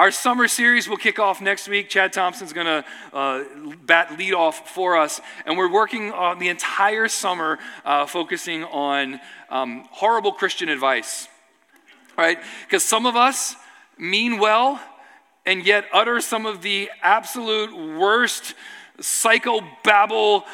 Our summer series will kick off next week. Chad Thompson's going to uh, bat lead off for us. And we're working on the entire summer uh, focusing on um, horrible Christian advice, right? Because some of us mean well and yet utter some of the absolute worst psychobabble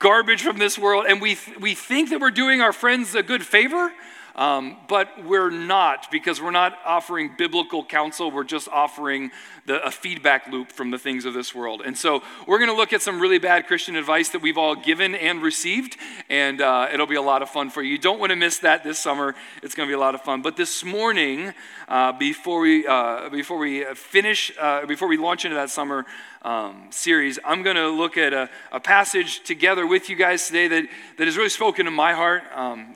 garbage from this world. And we, th- we think that we're doing our friends a good favor um, but we're not because we're not offering biblical counsel. We're just offering the, a feedback loop from the things of this world. And so we're going to look at some really bad Christian advice that we've all given and received, and uh, it'll be a lot of fun for you. You don't want to miss that this summer. It's going to be a lot of fun. But this morning, uh, before we uh, before we finish, uh, before we launch into that summer um, series, I'm going to look at a, a, passage together with you guys today that, that has really spoken to my heart. Um,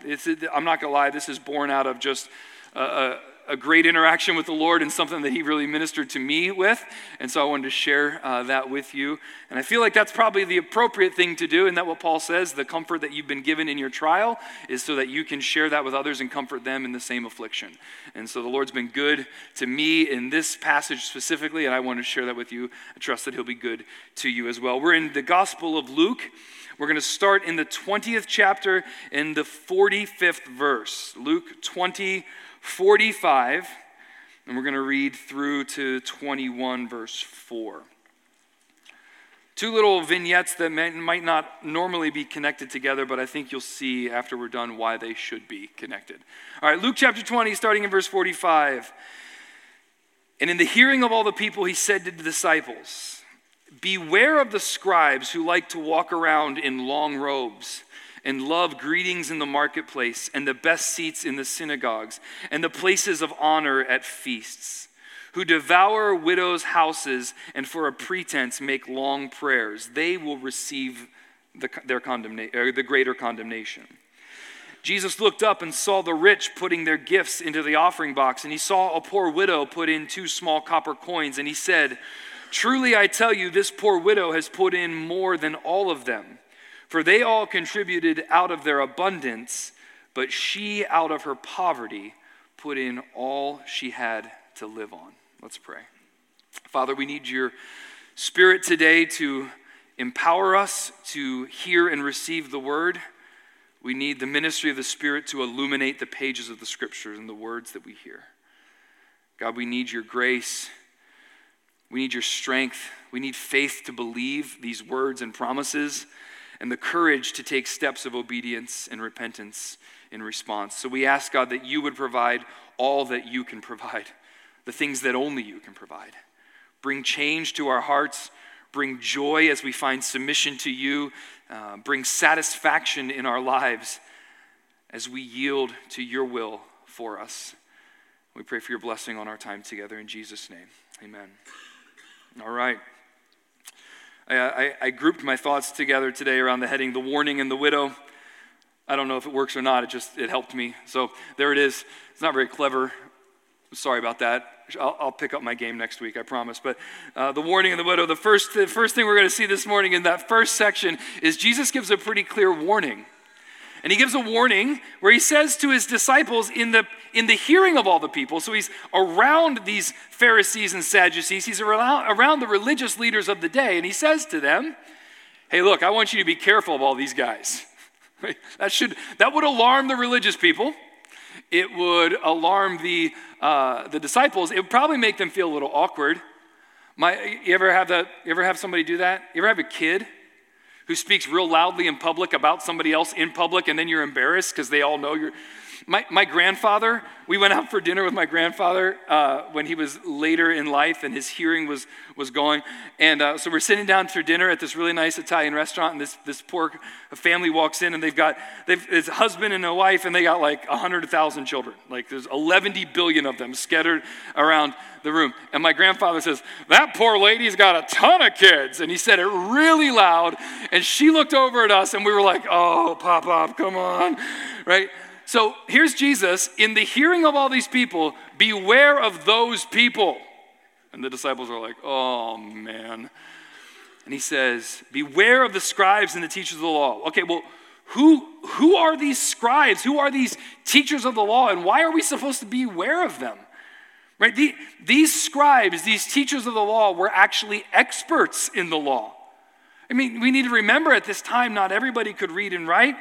I'm not going to lie, this is born out of just a, a a great interaction with the Lord and something that He really ministered to me with. And so I wanted to share uh, that with you. And I feel like that's probably the appropriate thing to do. And that what Paul says the comfort that you've been given in your trial is so that you can share that with others and comfort them in the same affliction. And so the Lord's been good to me in this passage specifically, and I want to share that with you. I trust that He'll be good to you as well. We're in the Gospel of Luke. We're going to start in the 20th chapter in the 45th verse. Luke 20, 45, and we're going to read through to 21, verse 4. Two little vignettes that may, might not normally be connected together, but I think you'll see after we're done why they should be connected. All right, Luke chapter 20, starting in verse 45. And in the hearing of all the people, he said to the disciples, Beware of the scribes who like to walk around in long robes and love greetings in the marketplace and the best seats in the synagogues and the places of honor at feasts, who devour widows' houses and for a pretense make long prayers. They will receive the, their condemna- or the greater condemnation. Jesus looked up and saw the rich putting their gifts into the offering box, and he saw a poor widow put in two small copper coins, and he said, Truly I tell you, this poor widow has put in more than all of them. For they all contributed out of their abundance, but she, out of her poverty, put in all she had to live on. Let's pray. Father, we need your spirit today to empower us to hear and receive the word. We need the ministry of the Spirit to illuminate the pages of the scriptures and the words that we hear. God, we need your grace. We need your strength. We need faith to believe these words and promises and the courage to take steps of obedience and repentance in response. So we ask, God, that you would provide all that you can provide, the things that only you can provide. Bring change to our hearts, bring joy as we find submission to you, uh, bring satisfaction in our lives as we yield to your will for us. We pray for your blessing on our time together in Jesus' name. Amen. All right. I, I, I grouped my thoughts together today around the heading, The Warning and the Widow. I don't know if it works or not, it just, it helped me. So there it is. It's not very clever. Sorry about that. I'll, I'll pick up my game next week, I promise. But uh, the warning and the widow, the first, the first thing we're going to see this morning in that first section is Jesus gives a pretty clear warning. And he gives a warning where he says to his disciples in the, in the hearing of all the people, so he's around these Pharisees and Sadducees, he's around, around the religious leaders of the day, and he says to them, Hey, look, I want you to be careful of all these guys. that, should, that would alarm the religious people. It would alarm the, uh, the disciples. It would probably make them feel a little awkward. My, you, ever have that, you ever have somebody do that? You ever have a kid who speaks real loudly in public about somebody else in public and then you're embarrassed because they all know you're. My, my grandfather, we went out for dinner with my grandfather uh, when he was later in life and his hearing was, was going. And uh, so we're sitting down for dinner at this really nice Italian restaurant, and this, this poor family walks in and they've got they've, his husband and a wife, and they got like 100,000 children. Like there's 11 billion of them scattered around the room. And my grandfather says, That poor lady's got a ton of kids. And he said it really loud. And she looked over at us and we were like, Oh, Pop Pop, come on. Right? So here's Jesus in the hearing of all these people, beware of those people. And the disciples are like, Oh, man. And he says, Beware of the scribes and the teachers of the law. Okay, well, who, who are these scribes? Who are these teachers of the law? And why are we supposed to be aware of them? Right? The, these scribes, these teachers of the law, were actually experts in the law. I mean, we need to remember at this time, not everybody could read and write.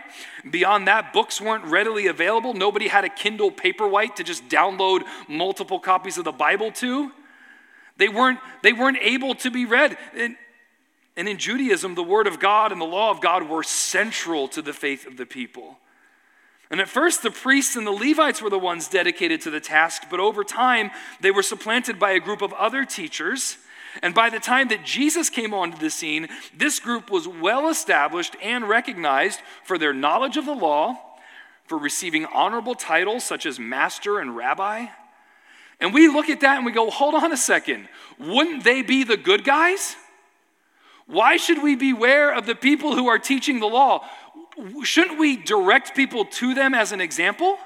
Beyond that, books weren't readily available. Nobody had a Kindle Paperwhite to just download multiple copies of the Bible to. They weren't, they weren't able to be read. And, and in Judaism, the Word of God and the law of God were central to the faith of the people. And at first, the priests and the Levites were the ones dedicated to the task, but over time, they were supplanted by a group of other teachers. And by the time that Jesus came onto the scene, this group was well established and recognized for their knowledge of the law, for receiving honorable titles such as master and rabbi. And we look at that and we go, hold on a second. Wouldn't they be the good guys? Why should we beware of the people who are teaching the law? shouldn't we direct people to them as an example?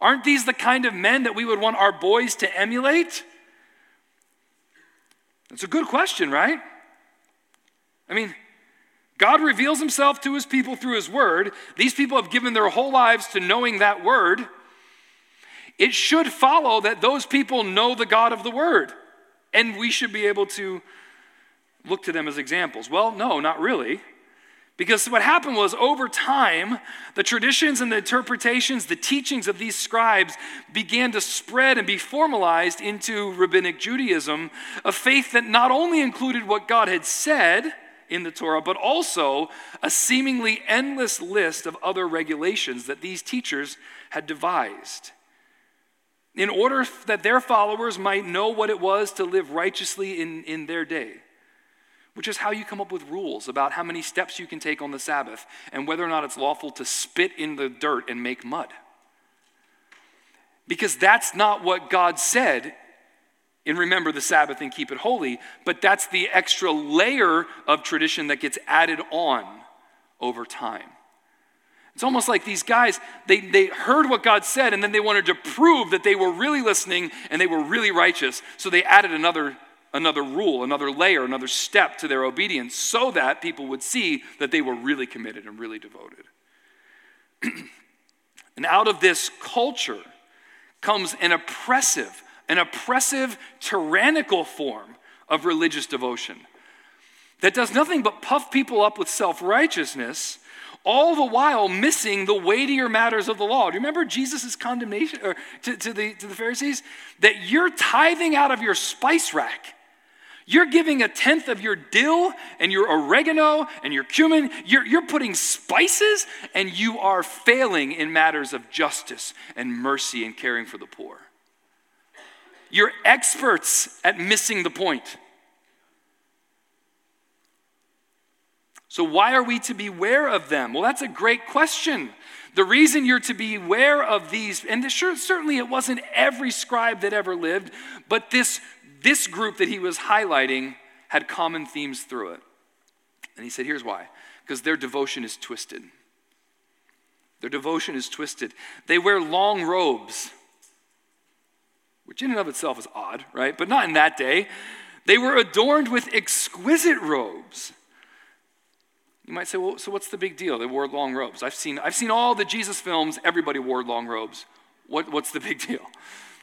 Aren't these the kind of men that we would want our boys to emulate? That's a good question, right? I mean, God reveals himself to his people through his word. These people have given their whole lives to knowing that word. It should follow that those people know the God of the word, and we should be able to look to them as examples. Well, no, not really. Because what happened was, over time, the traditions and the interpretations, the teachings of these scribes began to spread and be formalized into rabbinic Judaism, a faith that not only included what God had said in the Torah, but also a seemingly endless list of other regulations that these teachers had devised. In order that their followers might know what it was to live righteously in, in their day which is how you come up with rules about how many steps you can take on the Sabbath and whether or not it's lawful to spit in the dirt and make mud. Because that's not what God said in remember the Sabbath and keep it holy, but that's the extra layer of tradition that gets added on over time. It's almost like these guys, they, they heard what God said and then they wanted to prove that they were really listening and they were really righteous. So they added another another rule, another layer, another step to their obedience so that people would see that they were really committed and really devoted. and out of this culture comes an oppressive, an oppressive, tyrannical form of religious devotion that does nothing but puff people up with self righteousness, all the while missing the weightier matters of the law. Do you remember Jesus' condemnation to, to, the, to the Pharisees? That you're tithing out of your spice rack you're giving a tenth of your dill and your oregano and your cumin. You're, you're putting spices, and you are failing in matters of justice and mercy and caring for the poor. You're experts at missing the point. So, why are we to beware of them? Well, that's a great question. The reason you're to beware of these, and sure, certainly it wasn't every scribe that ever lived, but this this group that he was highlighting had common themes through it. And he said, here's why because their devotion is twisted. Their devotion is twisted. They wear long robes, which in and of itself is odd, right? But not in that day. They were adorned with exquisite robes. You might say, well, so what's the big deal? They wore long robes. I've seen, I've seen all the Jesus films, everybody wore long robes. What, what's the big deal?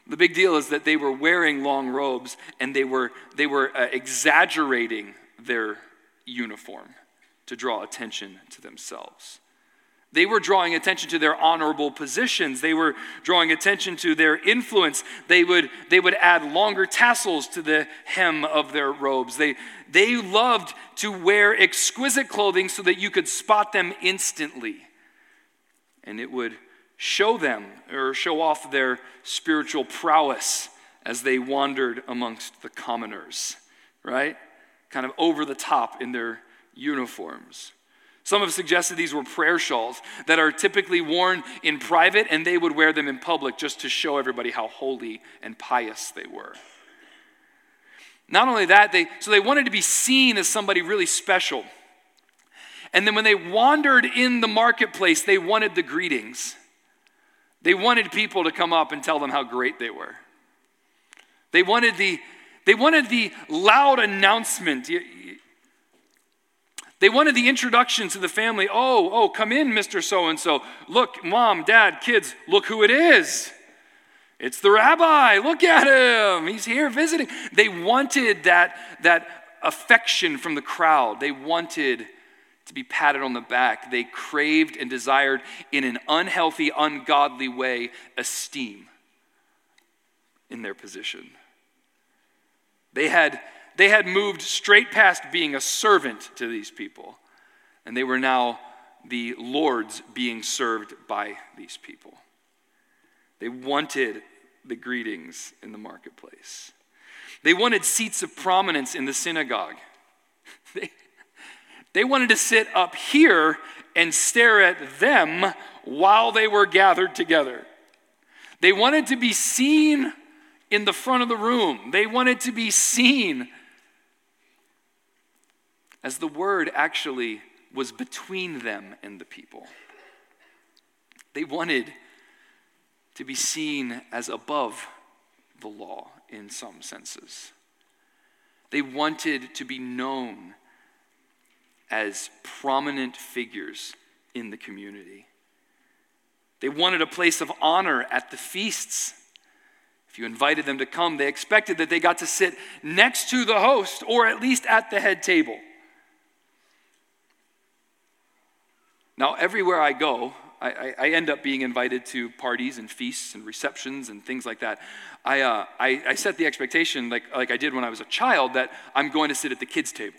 The big deal is that they were wearing long robes and they were, they were uh, exaggerating their uniform to draw attention to themselves. They were drawing attention to their honorable positions. They were drawing attention to their influence. They would, they would add longer tassels to the hem of their robes. They, they loved to wear exquisite clothing so that you could spot them instantly. And it would show them or show off their spiritual prowess as they wandered amongst the commoners, right? Kind of over the top in their uniforms. Some have suggested these were prayer shawls that are typically worn in private, and they would wear them in public just to show everybody how holy and pious they were. Not only that, they, so they wanted to be seen as somebody really special. And then when they wandered in the marketplace, they wanted the greetings. They wanted people to come up and tell them how great they were. They wanted the, they wanted the loud announcement. They wanted the introduction to the family. Oh, oh, come in, Mr. So and so. Look, mom, dad, kids, look who it is. It's the rabbi. Look at him. He's here visiting. They wanted that, that affection from the crowd. They wanted to be patted on the back. They craved and desired, in an unhealthy, ungodly way, esteem in their position. They had, they had moved straight past being a servant to these people, and they were now the lords being served by these people. They wanted the greetings in the marketplace. They wanted seats of prominence in the synagogue. They, they wanted to sit up here and stare at them while they were gathered together. They wanted to be seen in the front of the room. They wanted to be seen as the word actually was between them and the people. They wanted to be seen as above the law in some senses. They wanted to be known as prominent figures in the community. They wanted a place of honor at the feasts. If you invited them to come, they expected that they got to sit next to the host or at least at the head table. Now, everywhere I go, I, I, end up being invited to parties and feasts and receptions and things like that. I, uh, I, I set the expectation, like, like I did when I was a child, that I'm going to sit at the kids' table.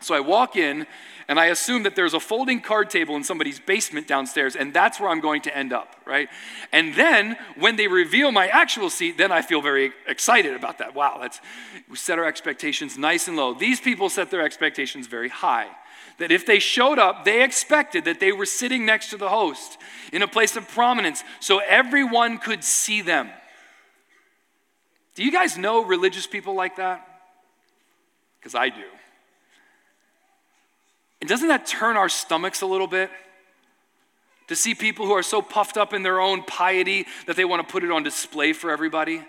So I walk in and I assume that there's a folding card table in somebody's basement downstairs, and that's where I'm going to end up, right? And then when they reveal my actual seat, then I feel very excited about that. Wow, that's, we set our expectations nice and low. These people set their expectations very high. That if they showed up, they expected that they were sitting next to the host in a place of prominence so everyone could see them. Do you guys know religious people like that? Because I do. And doesn't that turn our stomachs a little bit? To see people who are so puffed up in their own piety that they want to put it on display for everybody?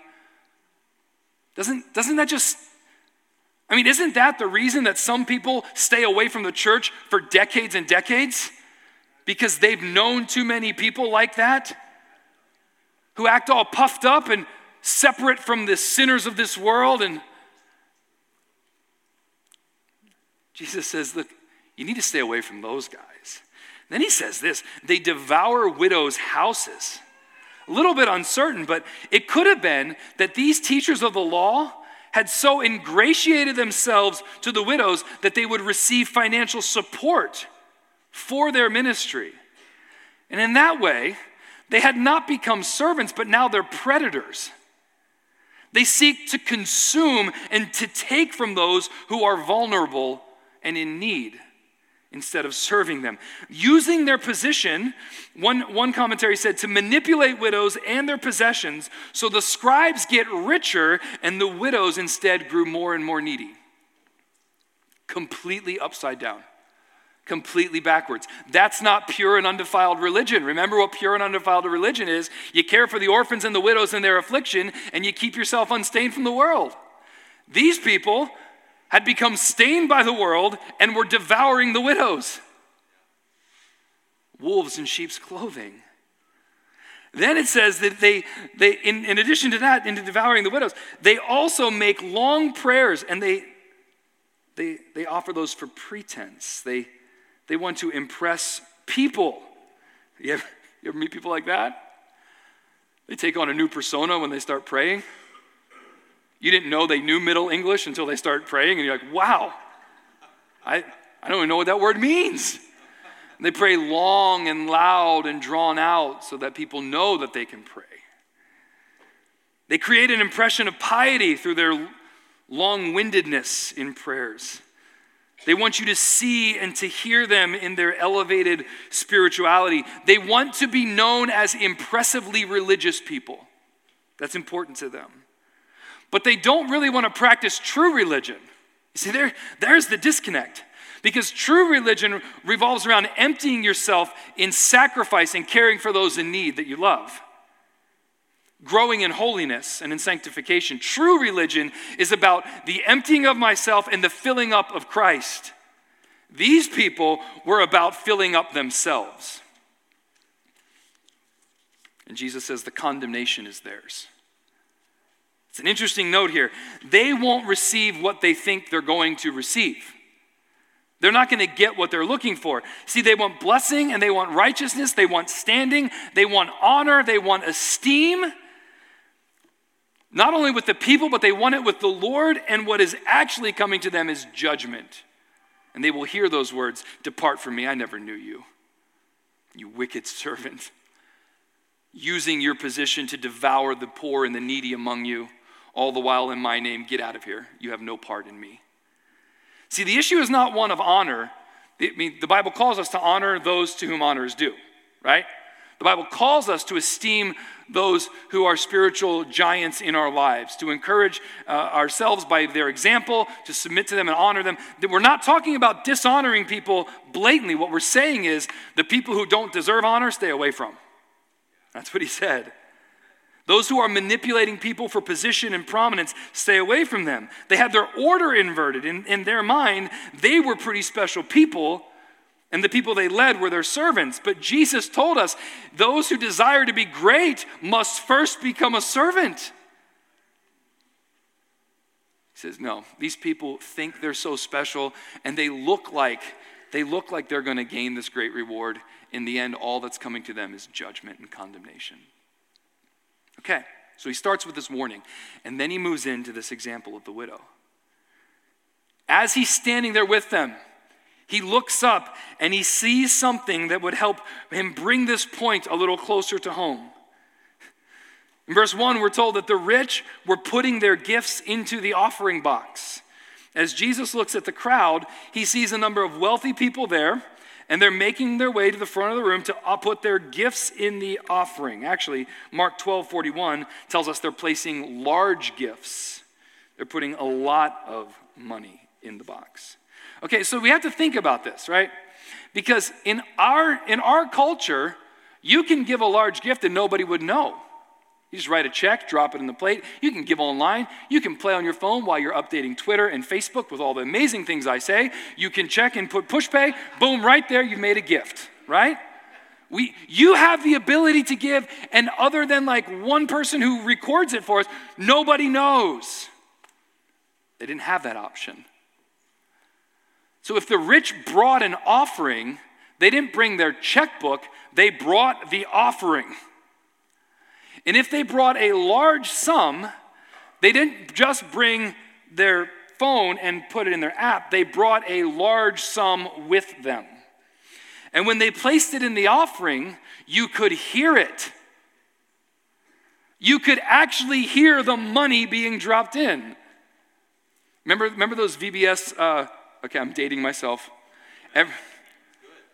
Doesn't, doesn't that just, I mean, isn't that the reason that some people stay away from the church for decades and decades? Because they've known too many people like that who act all puffed up and separate from the sinners of this world. And Jesus says, Look, you need to stay away from those guys. Then he says this they devour widows' houses. A little bit uncertain, but it could have been that these teachers of the law had so ingratiated themselves to the widows that they would receive financial support for their ministry. And in that way, they had not become servants, but now they're predators. They seek to consume and to take from those who are vulnerable and in need instead of serving them. Using their position, one, one commentary said, to manipulate widows and their possessions so the scribes get richer and the widows instead grew more and more needy. Completely upside down. Completely backwards. That's not pure and undefiled religion. Remember what pure and undefiled religion is? You care for the orphans and the widows in their affliction, and you keep yourself unstained from the world. These people had become stained by the world and were devouring the widows. Wolves in sheep's clothing. Then it says that they, they in, in addition to that, into devouring the widows, they also make long prayers and they, they, they offer those for pretense. They, they want to impress people. You ever, you ever meet people like that? They take on a new persona when they start praying. You didn't know they knew Middle English until they start praying, and you're like, wow, I, I don't even know what that word means. And they pray long and loud and drawn out so that people know that they can pray. They create an impression of piety through their long windedness in prayers. They want you to see and to hear them in their elevated spirituality. They want to be known as impressively religious people. That's important to them but they don't really want to practice true religion. You see, there, there's the disconnect. Because true religion revolves around emptying yourself in sacrifice and caring for those in need that you love. Growing in holiness and in sanctification. True religion is about the emptying of myself and the filling up of Christ. These people were about filling up themselves. And Jesus says the condemnation is theirs. It's an interesting note here. They won't receive what they think they're going to receive. They're not going to get what they're looking for. See, they want blessing and they want righteousness, they want standing, they want honor, they want esteem. Not only with the people, but they want it with the Lord, and what is actually coming to them is judgment. And they will hear those words Depart from me, I never knew you, you wicked servant. Using your position to devour the poor and the needy among you, all the while in my name, get out of here. You have no part in me. See, the issue is not one of honor. I mean, the Bible calls us to honor those to whom honor is due, right? The Bible calls us to esteem those who are spiritual giants in our lives, to encourage uh, ourselves by their example, to submit to them and honor them. We're not talking about dishonoring people blatantly. What we're saying is the people who don't deserve honor, stay away from. That's what he said. Those who are manipulating people for position and prominence, stay away from them. They have their order inverted. In, in their mind, they were pretty special people, and the people they led were their servants. But Jesus told us those who desire to be great must first become a servant. He says, No, these people think they're so special, and they look like they look like they're going to gain this great reward. In the end, all that's coming to them is judgment and condemnation. Okay, so he starts with this warning, and then he moves into this example of the widow. As he's standing there with them, he looks up and he sees something that would help him bring this point a little closer to home. In verse 1, we're told that the rich were putting their gifts into the offering box. As Jesus looks at the crowd, he sees a number of wealthy people there and they're making their way to the front of the room to uh, put their gifts in the offering. Actually, Mark 12 41 tells us they're placing large gifts, they're putting a lot of money in the box. Okay, so we have to think about this, right? Because in our, in our culture, you can give a large gift and nobody would know. You just write a check, drop it in the plate. You can give online. You can play on your phone while you're updating Twitter and Facebook with all the amazing things I say. You can check and put Pushpay. Boom, right there, you've made a gift, right? We, you have the ability to give, and other than like one person who records it for us, nobody knows. They didn't have that option. So if the rich brought an offering, they didn't bring their checkbook, they brought the offering. And if they brought a large sum, they didn't just bring their phone and put it in their app, they brought a large sum with them. And when they placed it in the offering, you could hear it. You could actually hear the money being dropped in. Remember, remember those VBS? Uh, okay, I'm dating myself. Every,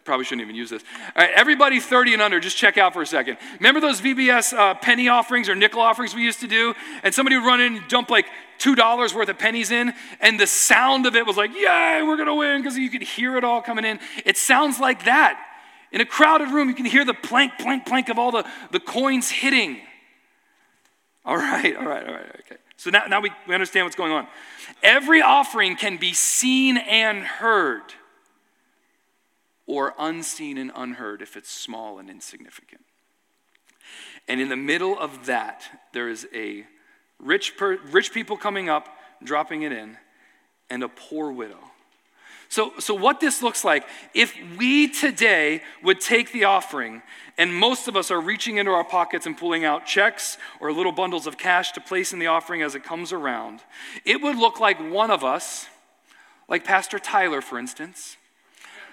probably shouldn't even use this. All right, everybody 30 and under, just check out for a second. Remember those VBS uh, penny offerings or nickel offerings we used to do? And somebody would run in and dump like $2 worth of pennies in, and the sound of it was like, yay, we're gonna win, because you could hear it all coming in. It sounds like that. In a crowded room, you can hear the plank, plank, plank of all the, the coins hitting. All right, all right, all right, okay. So now, now we, we understand what's going on. Every offering can be seen and heard or unseen and unheard if it's small and insignificant. And in the middle of that, there is a rich, per, rich people coming up, dropping it in, and a poor widow. So, so, what this looks like, if we today would take the offering, and most of us are reaching into our pockets and pulling out checks or little bundles of cash to place in the offering as it comes around, it would look like one of us, like Pastor Tyler, for instance,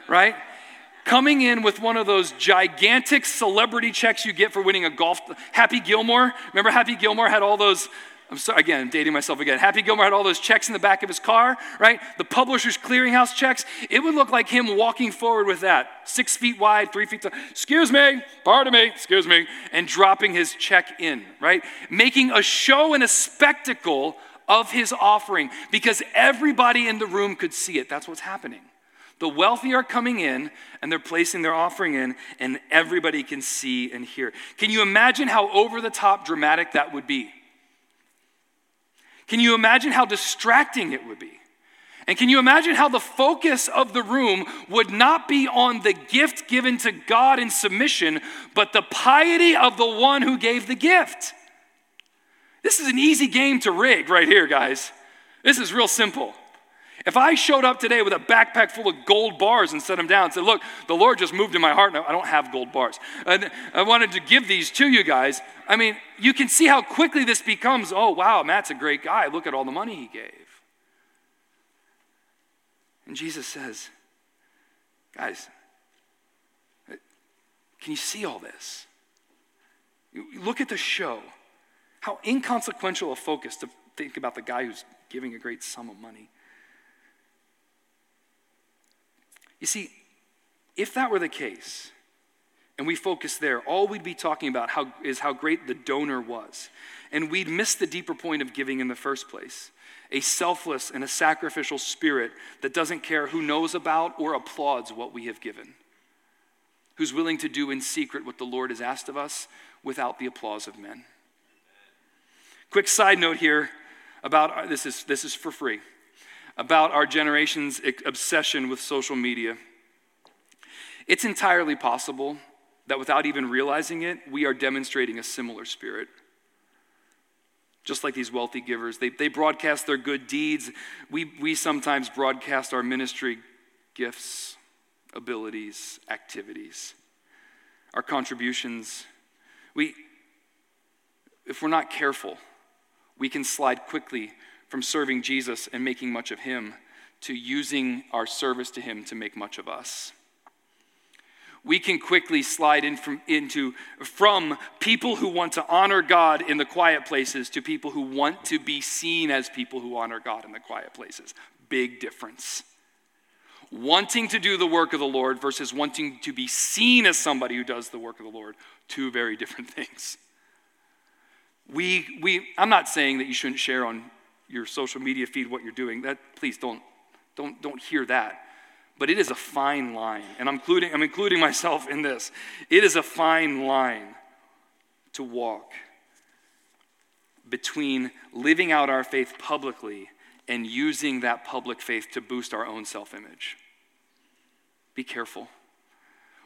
right? Coming in with one of those gigantic celebrity checks you get for winning a golf. Happy Gilmore, remember Happy Gilmore had all those. I'm sorry, again, I'm dating myself again. Happy Gilmore had all those checks in the back of his car, right? The publisher's clearinghouse checks. It would look like him walking forward with that, six feet wide, three feet tall. Excuse me, pardon me, excuse me, and dropping his check in, right? Making a show and a spectacle of his offering because everybody in the room could see it. That's what's happening. The wealthy are coming in and they're placing their offering in, and everybody can see and hear. Can you imagine how over the top dramatic that would be? Can you imagine how distracting it would be? And can you imagine how the focus of the room would not be on the gift given to God in submission, but the piety of the one who gave the gift? This is an easy game to rig right here, guys. This is real simple. If I showed up today with a backpack full of gold bars and set them down and said, Look, the Lord just moved in my heart. Now, I don't have gold bars. And I wanted to give these to you guys. I mean, you can see how quickly this becomes oh, wow, Matt's a great guy. Look at all the money he gave. And Jesus says, Guys, can you see all this? Look at the show. How inconsequential a focus to think about the guy who's giving a great sum of money. You see, if that were the case, and we focus there, all we'd be talking about how, is how great the donor was. And we'd miss the deeper point of giving in the first place a selfless and a sacrificial spirit that doesn't care who knows about or applauds what we have given, who's willing to do in secret what the Lord has asked of us without the applause of men. Quick side note here about uh, this is, this is for free about our generation's obsession with social media. It's entirely possible that without even realizing it, we are demonstrating a similar spirit. Just like these wealthy givers, they, they broadcast their good deeds. We, we sometimes broadcast our ministry gifts, abilities, activities, our contributions. We, if we're not careful, we can slide quickly from serving Jesus and making much of him to using our service to him to make much of us. We can quickly slide in from, into from people who want to honor God in the quiet places to people who want to be seen as people who honor God in the quiet places. Big difference. Wanting to do the work of the Lord versus wanting to be seen as somebody who does the work of the Lord, two very different things. We, we, I'm not saying that you shouldn't share on your social media feed what you're doing. That please don't don't don't hear that. But it is a fine line, and I'm including I'm including myself in this. It is a fine line to walk between living out our faith publicly and using that public faith to boost our own self-image. Be careful.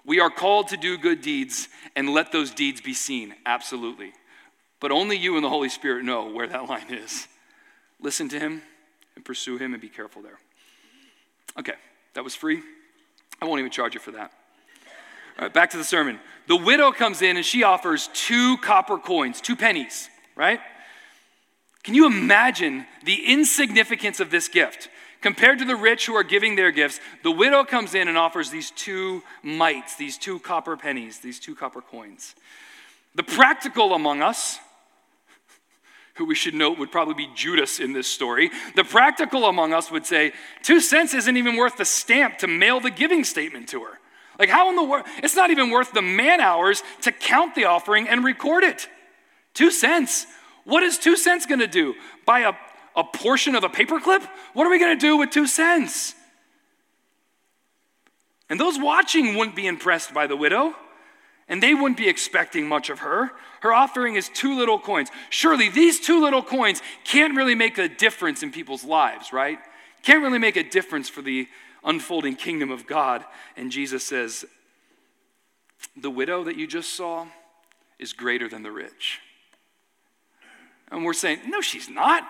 We are called to do good deeds and let those deeds be seen, absolutely. But only you and the Holy Spirit know where that line is. Listen to him and pursue him and be careful there. Okay, that was free. I won't even charge you for that. All right, back to the sermon. The widow comes in and she offers two copper coins, two pennies, right? Can you imagine the insignificance of this gift? Compared to the rich who are giving their gifts, the widow comes in and offers these two mites, these two copper pennies, these two copper coins. The practical among us who we should note would probably be Judas in this story, the practical among us would say, two cents isn't even worth the stamp to mail the giving statement to her. Like, how in the world? It's not even worth the man hours to count the offering and record it. Two cents. What is two cents going to do? Buy a, a portion of a paperclip? What are we going to do with two cents? And those watching wouldn't be impressed by the widow and they wouldn't be expecting much of her. Her offering is two little coins. Surely these two little coins can't really make a difference in people's lives, right? Can't really make a difference for the unfolding kingdom of God. And Jesus says, The widow that you just saw is greater than the rich. And we're saying, No, she's not.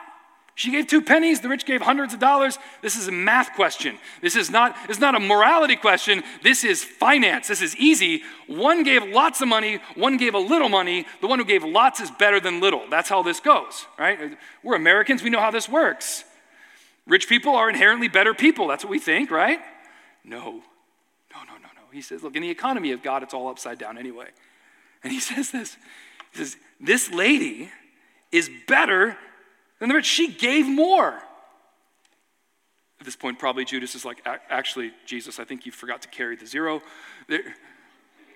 She gave two pennies, the rich gave hundreds of dollars. This is a math question. This is not, it's not a morality question. This is finance. This is easy. One gave lots of money, one gave a little money. The one who gave lots is better than little. That's how this goes, right? We're Americans, we know how this works. Rich people are inherently better people. That's what we think, right? No. No, no, no, no. He says, look, in the economy of God, it's all upside down anyway. And he says this. He says, this lady is better than the rich. She gave more. At this point, probably Judas is like, actually, Jesus, I think you forgot to carry the zero. There,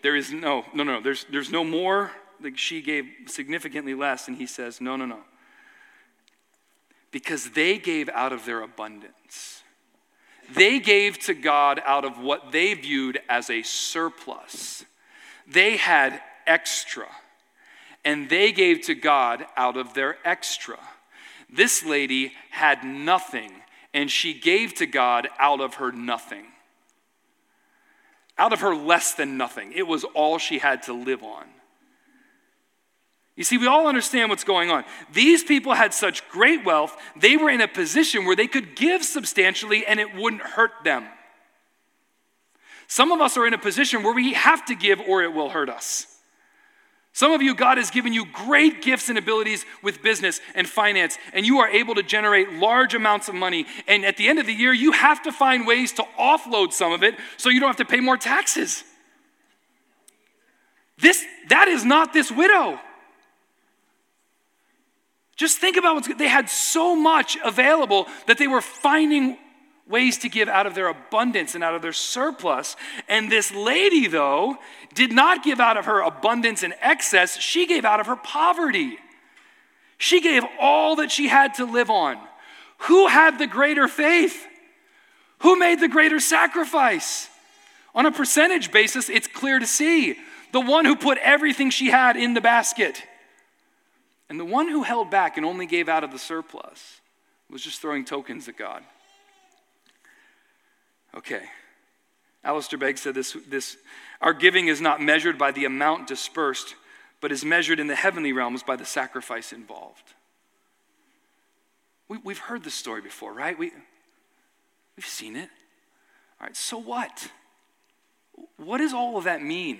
there is no, no, no, there's, there's no more. Like she gave significantly less. And he says, no, no, no. Because they gave out of their abundance. They gave to God out of what they viewed as a surplus. They had extra. And they gave to God out of their extra. This lady had nothing and she gave to God out of her nothing. Out of her less than nothing. It was all she had to live on. You see, we all understand what's going on. These people had such great wealth, they were in a position where they could give substantially and it wouldn't hurt them. Some of us are in a position where we have to give or it will hurt us. Some of you, God has given you great gifts and abilities with business and finance, and you are able to generate large amounts of money. And at the end of the year, you have to find ways to offload some of it so you don't have to pay more taxes. This, that is not this widow. Just think about what they had so much available that they were finding ways to give out of their abundance and out of their surplus. And this lady, though, did not give out of her abundance and excess, she gave out of her poverty. She gave all that she had to live on. Who had the greater faith? Who made the greater sacrifice? On a percentage basis, it's clear to see. The one who put everything she had in the basket. And the one who held back and only gave out of the surplus was just throwing tokens at God. Okay. Alistair Begg said this, this our giving is not measured by the amount dispersed, but is measured in the heavenly realms by the sacrifice involved. We, we've heard this story before, right? We, we've seen it. All right, so what? What does all of that mean?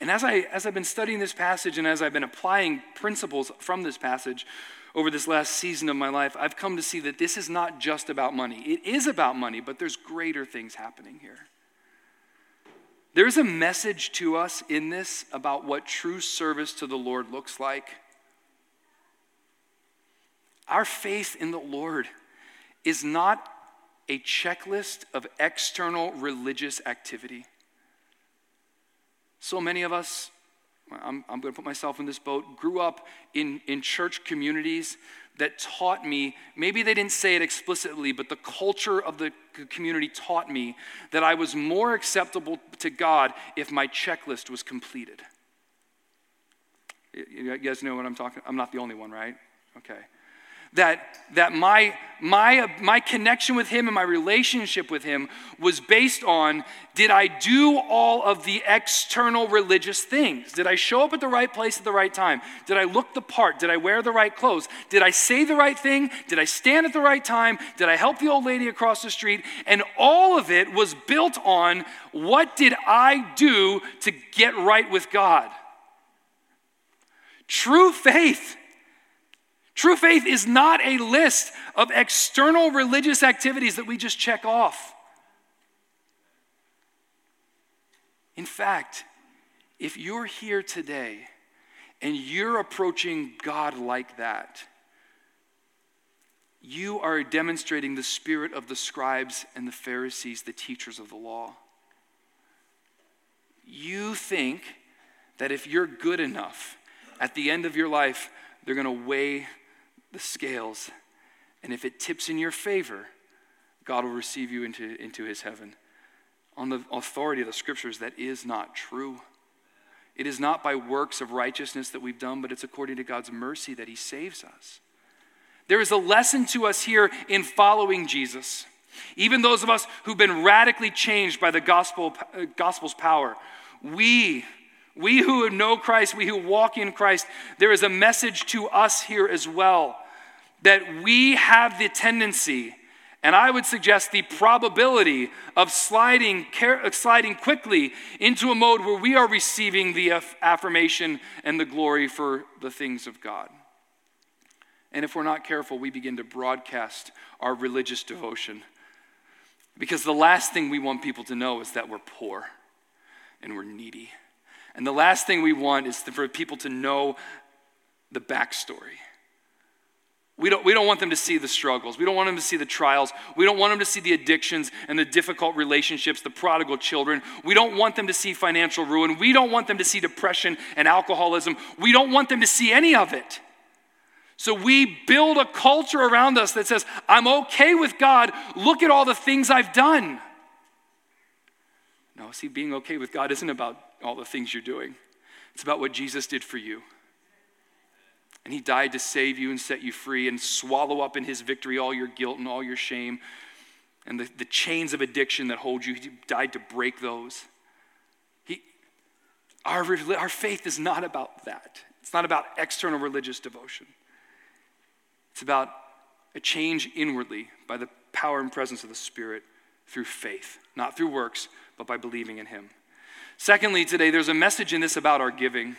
And as, I, as I've been studying this passage and as I've been applying principles from this passage, over this last season of my life, I've come to see that this is not just about money. It is about money, but there's greater things happening here. There's a message to us in this about what true service to the Lord looks like. Our faith in the Lord is not a checklist of external religious activity. So many of us I'm, I'm going to put myself in this boat, grew up in, in church communities that taught me, maybe they didn't say it explicitly, but the culture of the community taught me that I was more acceptable to God if my checklist was completed. You guys know what I'm talking I'm not the only one, right? Okay that, that my, my, my connection with him and my relationship with him was based on did I do all of the external religious things? Did I show up at the right place at the right time? Did I look the part? Did I wear the right clothes? Did I say the right thing? Did I stand at the right time? Did I help the old lady across the street? And all of it was built on what did I do to get right with God? True faith True faith is not a list of external religious activities that we just check off. In fact, if you're here today and you're approaching God like that, you are demonstrating the spirit of the scribes and the Pharisees, the teachers of the law. You think that if you're good enough, at the end of your life, they're going to weigh the scales. And if it tips in your favor, God will receive you into, into his heaven. On the authority of the scriptures, that is not true. It is not by works of righteousness that we've done, but it's according to God's mercy that he saves us. There is a lesson to us here in following Jesus. Even those of us who've been radically changed by the gospel, uh, gospel's power, we we who know Christ, we who walk in Christ, there is a message to us here as well that we have the tendency, and I would suggest the probability of sliding, sliding quickly into a mode where we are receiving the affirmation and the glory for the things of God. And if we're not careful, we begin to broadcast our religious devotion. Because the last thing we want people to know is that we're poor and we're needy. And the last thing we want is for people to know the backstory. We don't, we don't want them to see the struggles. We don't want them to see the trials. We don't want them to see the addictions and the difficult relationships, the prodigal children. We don't want them to see financial ruin. We don't want them to see depression and alcoholism. We don't want them to see any of it. So we build a culture around us that says, I'm okay with God. Look at all the things I've done. No, see, being okay with God isn't about all the things you're doing, it's about what Jesus did for you. And he died to save you and set you free and swallow up in his victory all your guilt and all your shame and the, the chains of addiction that hold you. He died to break those. He, our, our faith is not about that. It's not about external religious devotion. It's about a change inwardly by the power and presence of the Spirit through faith, not through works, but by believing in Him. Secondly, today, there's a message in this about our giving.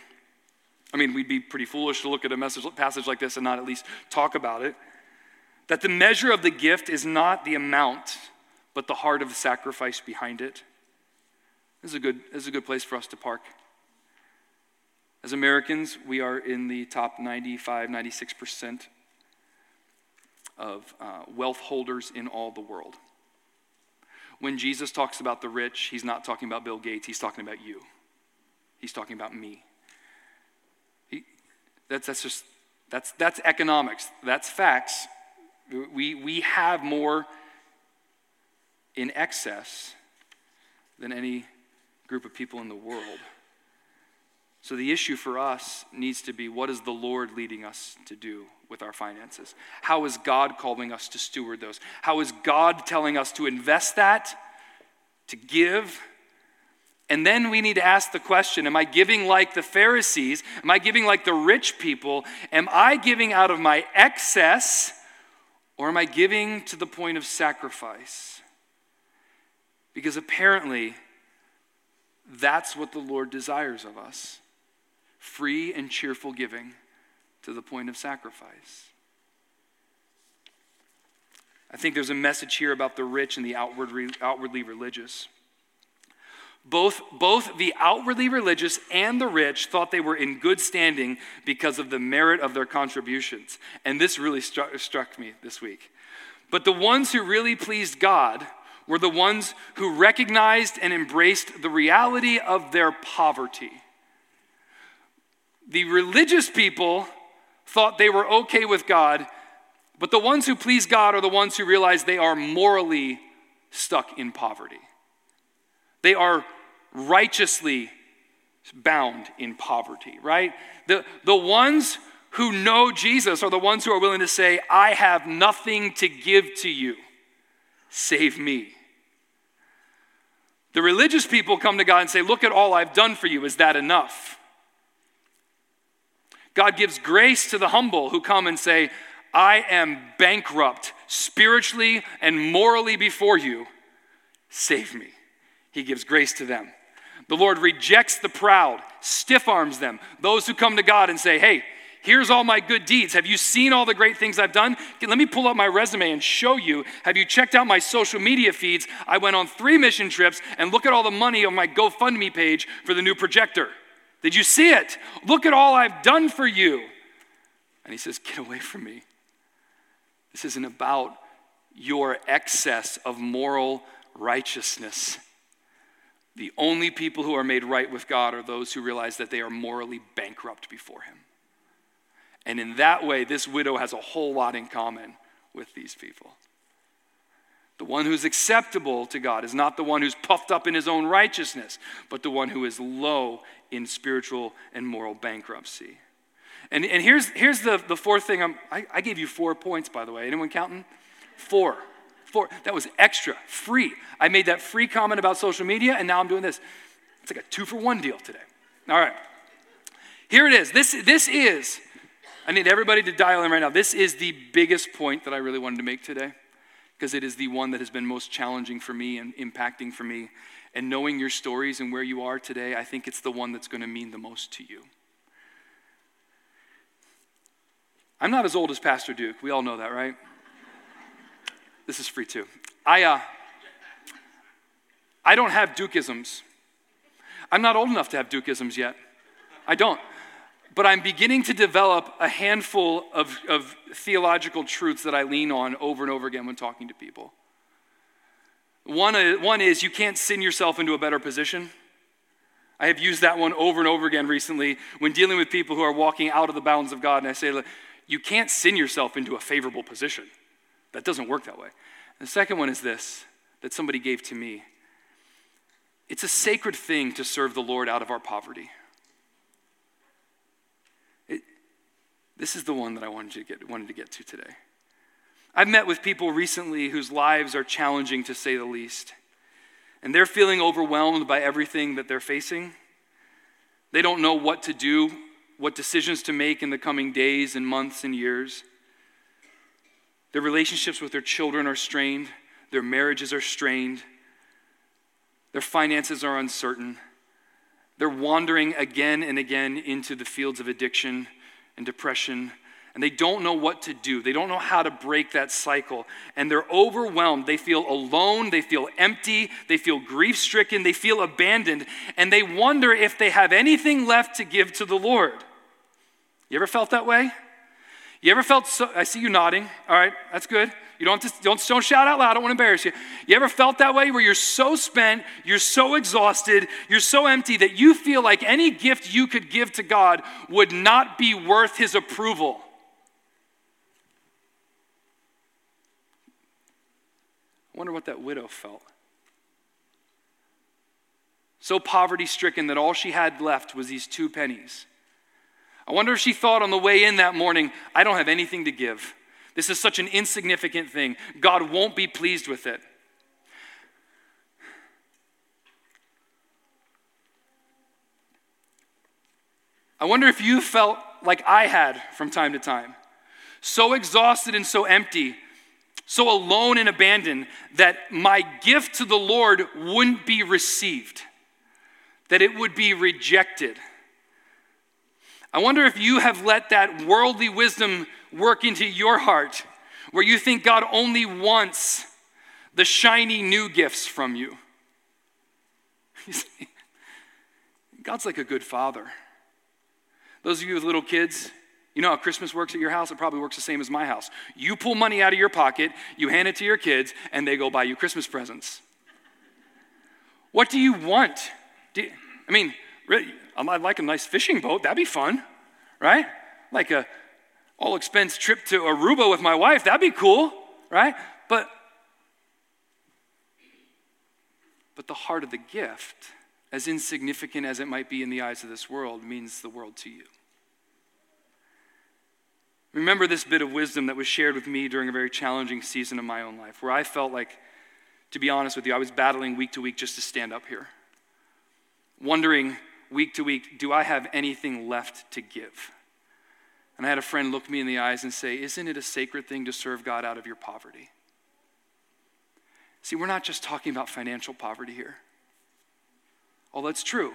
I mean, we'd be pretty foolish to look at a message, passage like this and not at least talk about it. That the measure of the gift is not the amount, but the heart of the sacrifice behind it. This is a good, this is a good place for us to park. As Americans, we are in the top 95, 96% of uh, wealth holders in all the world. When Jesus talks about the rich, he's not talking about Bill Gates, he's talking about you. He's talking about me. That's, that's just, that's, that's economics, that's facts. We, we have more in excess than any group of people in the world. So the issue for us needs to be what is the Lord leading us to do with our finances? How is God calling us to steward those? How is God telling us to invest that, to give? And then we need to ask the question Am I giving like the Pharisees? Am I giving like the rich people? Am I giving out of my excess, or am I giving to the point of sacrifice? Because apparently, that's what the Lord desires of us free and cheerful giving to the point of sacrifice. I think there's a message here about the rich and the outwardly, religious. Both, both the outwardly religious and the rich thought they were in good standing because of the merit of their contributions. And this really struck, struck me this week. But the ones who really pleased God were the ones who recognized and embraced the reality of their poverty. The religious people thought they were okay with God, but the ones who please God are the ones who realize they are morally stuck in poverty. They are righteously bound in poverty, right? The, the ones who know Jesus are the ones who are willing to say, I have nothing to give to you. Save me. The religious people come to God and say, Look at all I've done for you. Is that enough? God gives grace to the humble who come and say, I am bankrupt spiritually and morally before you. Save me. He gives grace to them. The Lord rejects the proud, stiff arms them, those who come to God and say, Hey, here's all my good deeds. Have you seen all the great things I've done? Let me pull up my resume and show you. Have you checked out my social media feeds? I went on three mission trips and look at all the money on my GoFundMe page for the new projector. Did you see it? Look at all I've done for you. And he says, Get away from me. This isn't about your excess of moral righteousness. The only people who are made right with God are those who realize that they are morally bankrupt before Him. And in that way, this widow has a whole lot in common with these people. The one who's acceptable to God is not the one who's puffed up in his own righteousness, but the one who is low in spiritual and moral bankruptcy. And, and here's, here's the, the fourth thing. I, I gave you four points, by the way. Anyone counting? Four. Four. That was extra, free. I made that free comment about social media, and now I'm doing this. It's like a two for one deal today. All right. Here it is. This, this is, I need everybody to dial in right now. This is the biggest point that I really wanted to make today because it is the one that has been most challenging for me and impacting for me. And knowing your stories and where you are today, I think it's the one that's going to mean the most to you. I'm not as old as Pastor Duke. We all know that, right? This is free too. I, uh, I don't have Dukeisms. I'm not old enough to have Dukeisms yet. I don't but I'm beginning to develop a handful of, of theological truths that I lean on over and over again when talking to people. One, uh, one is you can't sin yourself into a better position. I have used that one over and over again recently when dealing with people who are walking out of the bounds of God. And I say, you can't sin yourself into a favorable position. That doesn't work that way. The second one is this that somebody gave to me it's a sacred thing to serve the Lord out of our poverty. It, This is the one that I wanted to get, wanted to, get to today. I've met with people recently whose lives are challenging to say the least, and they're feeling overwhelmed by everything that they're facing. They don't know what to do, what decisions to make in the coming days and months and years. Their relationships with their children are strained, their marriages are strained, their finances are uncertain. They're wandering again and again into the fields of addiction and depression, and they don't know what to do. They don't know how to break that cycle, and they're overwhelmed. They feel alone, they feel empty, they feel grief stricken, they feel abandoned, and they wonder if they have anything left to give to the Lord. You ever felt that way? You ever felt so, I see you nodding. All right, that's good. You don't, to, don't, don't shout out loud. I don't want to embarrass you. You ever felt that way where you're so spent, you're so exhausted, you're so empty that you feel like any gift you could give to God would not be worth his approval? I wonder what that widow felt. So poverty stricken that all she had left was these two pennies. I wonder if she thought on the way in that morning, I don't have anything to give. This is such an insignificant thing. God won't be pleased with it. I wonder if you felt like I had from time to time. So exhausted and so empty, so alone and abandoned that my gift to the Lord wouldn't be received, that it would be rejected. I wonder if you have let that worldly wisdom work into your heart where you think God only wants the shiny new gifts from you. God's like a good father. Those of you with little kids, you know how Christmas works at your house? It probably works the same as my house. You pull money out of your pocket, you hand it to your kids, and they go buy you Christmas presents. What do you want? Do you, I mean, really, I'd like a nice fishing boat. That'd be fun, right? Like a all expense trip to Aruba with my wife. That'd be cool, right? But but the heart of the gift, as insignificant as it might be in the eyes of this world, means the world to you. Remember this bit of wisdom that was shared with me during a very challenging season of my own life, where I felt like, to be honest with you, I was battling week to week just to stand up here, wondering week to week, do I have anything left to give? And I had a friend look me in the eyes and say, Isn't it a sacred thing to serve God out of your poverty? See, we're not just talking about financial poverty here. Oh, that's true.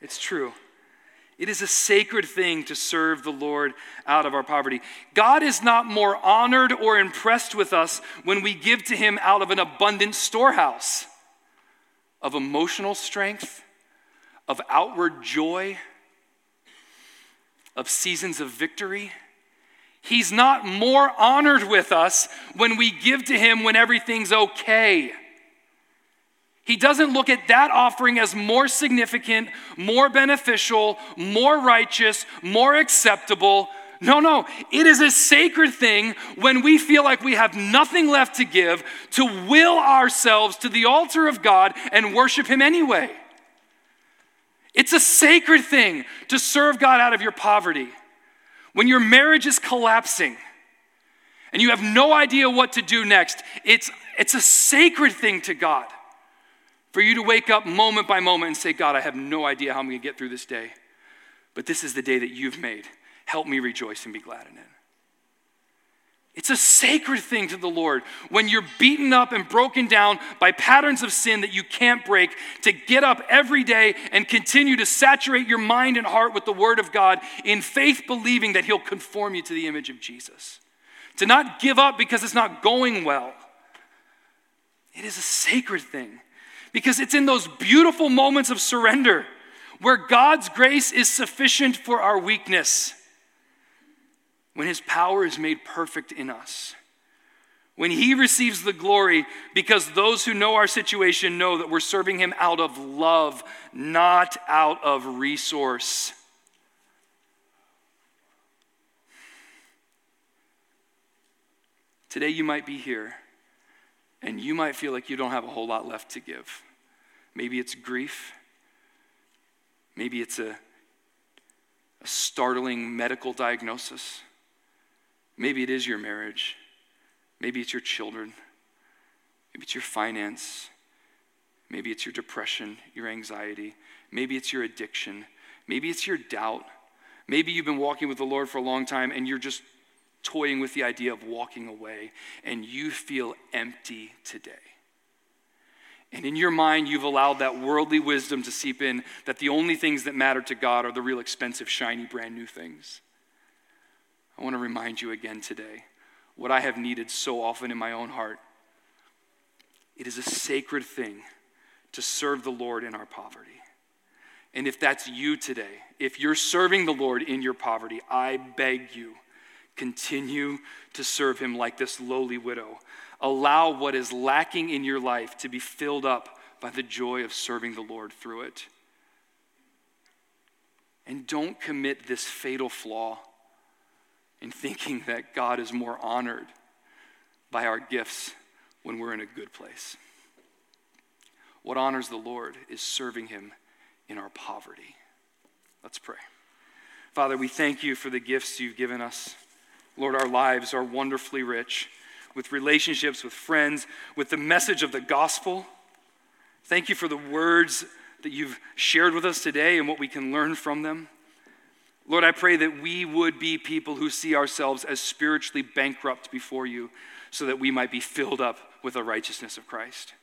It's true. It is a sacred thing to serve the Lord out of our poverty. God is not more honored or impressed with us when we give to Him out of an abundant storehouse of emotional strength of outward joy, of seasons of victory. He's not more honored with us when we give to Him when everything's okay. He doesn't look at that offering as more significant, more beneficial, more righteous, more acceptable. No, no. It is a sacred thing when we feel like we have nothing left to give to will ourselves to the altar of God and worship Him anyway. It's a sacred thing to serve God out of your poverty. When your marriage is collapsing and you have no idea what to do next, it's, it's a sacred thing to God for you to wake up moment by moment and say, God, I have no idea how I'm going to get through this day, but this is the day that you've made. Help me rejoice and be glad in it. It's a sacred thing to the Lord when you're beaten up and broken down by patterns of sin that you can't break to get up every day and continue to saturate your mind and heart with the Word of God in faith, believing that He'll conform you to the image of Jesus. To not give up because it's not going well. It is a sacred thing because it's in those beautiful moments of surrender where God's grace is sufficient for our weakness when his power is made perfect in us. When he receives the glory, because those who know our situation know that we're serving him out of love, not out of resource. Today, you might be here and you might feel like you don't have a whole lot left to give. Maybe it's grief, maybe it's a, a startling medical diagnosis. Maybe it is your marriage. Maybe it's your children. Maybe it's your finance. Maybe it's your depression, your anxiety. Maybe it's your addiction. Maybe it's your doubt. Maybe you've been walking with the Lord for a long time and you're just toying with the idea of walking away and you feel empty today. And in your mind, you've allowed that worldly wisdom to seep in that the only things that matter to God are the real expensive, shiny, brand new things. I want to remind you again today what I have needed so often in my own heart. It is a sacred thing to serve the Lord in our poverty. And if that's you today, if you're serving the Lord in your poverty, I beg you, continue to serve him like this lowly widow. Allow what is lacking in your life to be filled up by the joy of serving the Lord through it. And don't commit this fatal flaw in thinking that God is more honored by our gifts when we're in a good place. What honors the Lord is serving Him in our poverty. Let's pray. Father, we thank you for the gifts you've given us. Lord, our lives are wonderfully rich with relationships, with friends, with the message of the gospel. Thank you for the words that you've shared with us today and what we can learn from them. Lord, I pray that we would be people who see ourselves as spiritually bankrupt before you so that we might be filled up with the righteousness of Christ.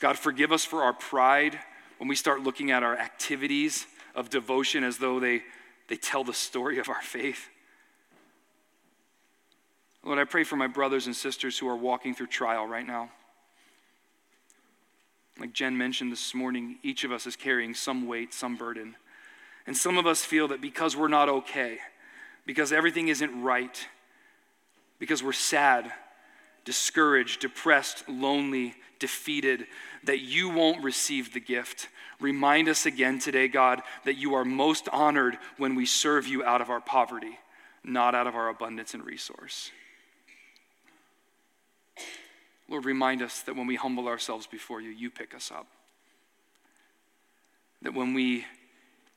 God, forgive us for our pride when we start looking at our activities of devotion as though they, they tell the story of our faith. Lord, I pray for my brothers and sisters who are walking through trial right now. Like Jen mentioned this morning, each of us is carrying some weight, some burden. And some of us feel that because we're not okay, because everything isn't right, because we're sad, discouraged, depressed, lonely, defeated, that you won't receive the gift. Remind us again today, God, that you are most honored when we serve you out of our poverty, not out of our abundance and resource. Lord, remind us that when we humble ourselves before you, you pick us up. That when we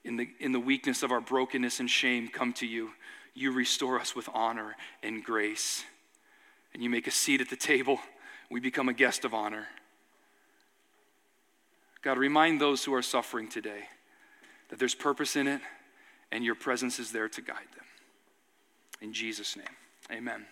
in the, in the weakness of our brokenness and shame come to you, you restore us with honor and grace. And you make a seat at the table. We become a guest of honor. God, remind those who are suffering today that there's purpose in it and your presence is there to guide them. In Jesus' name, amen.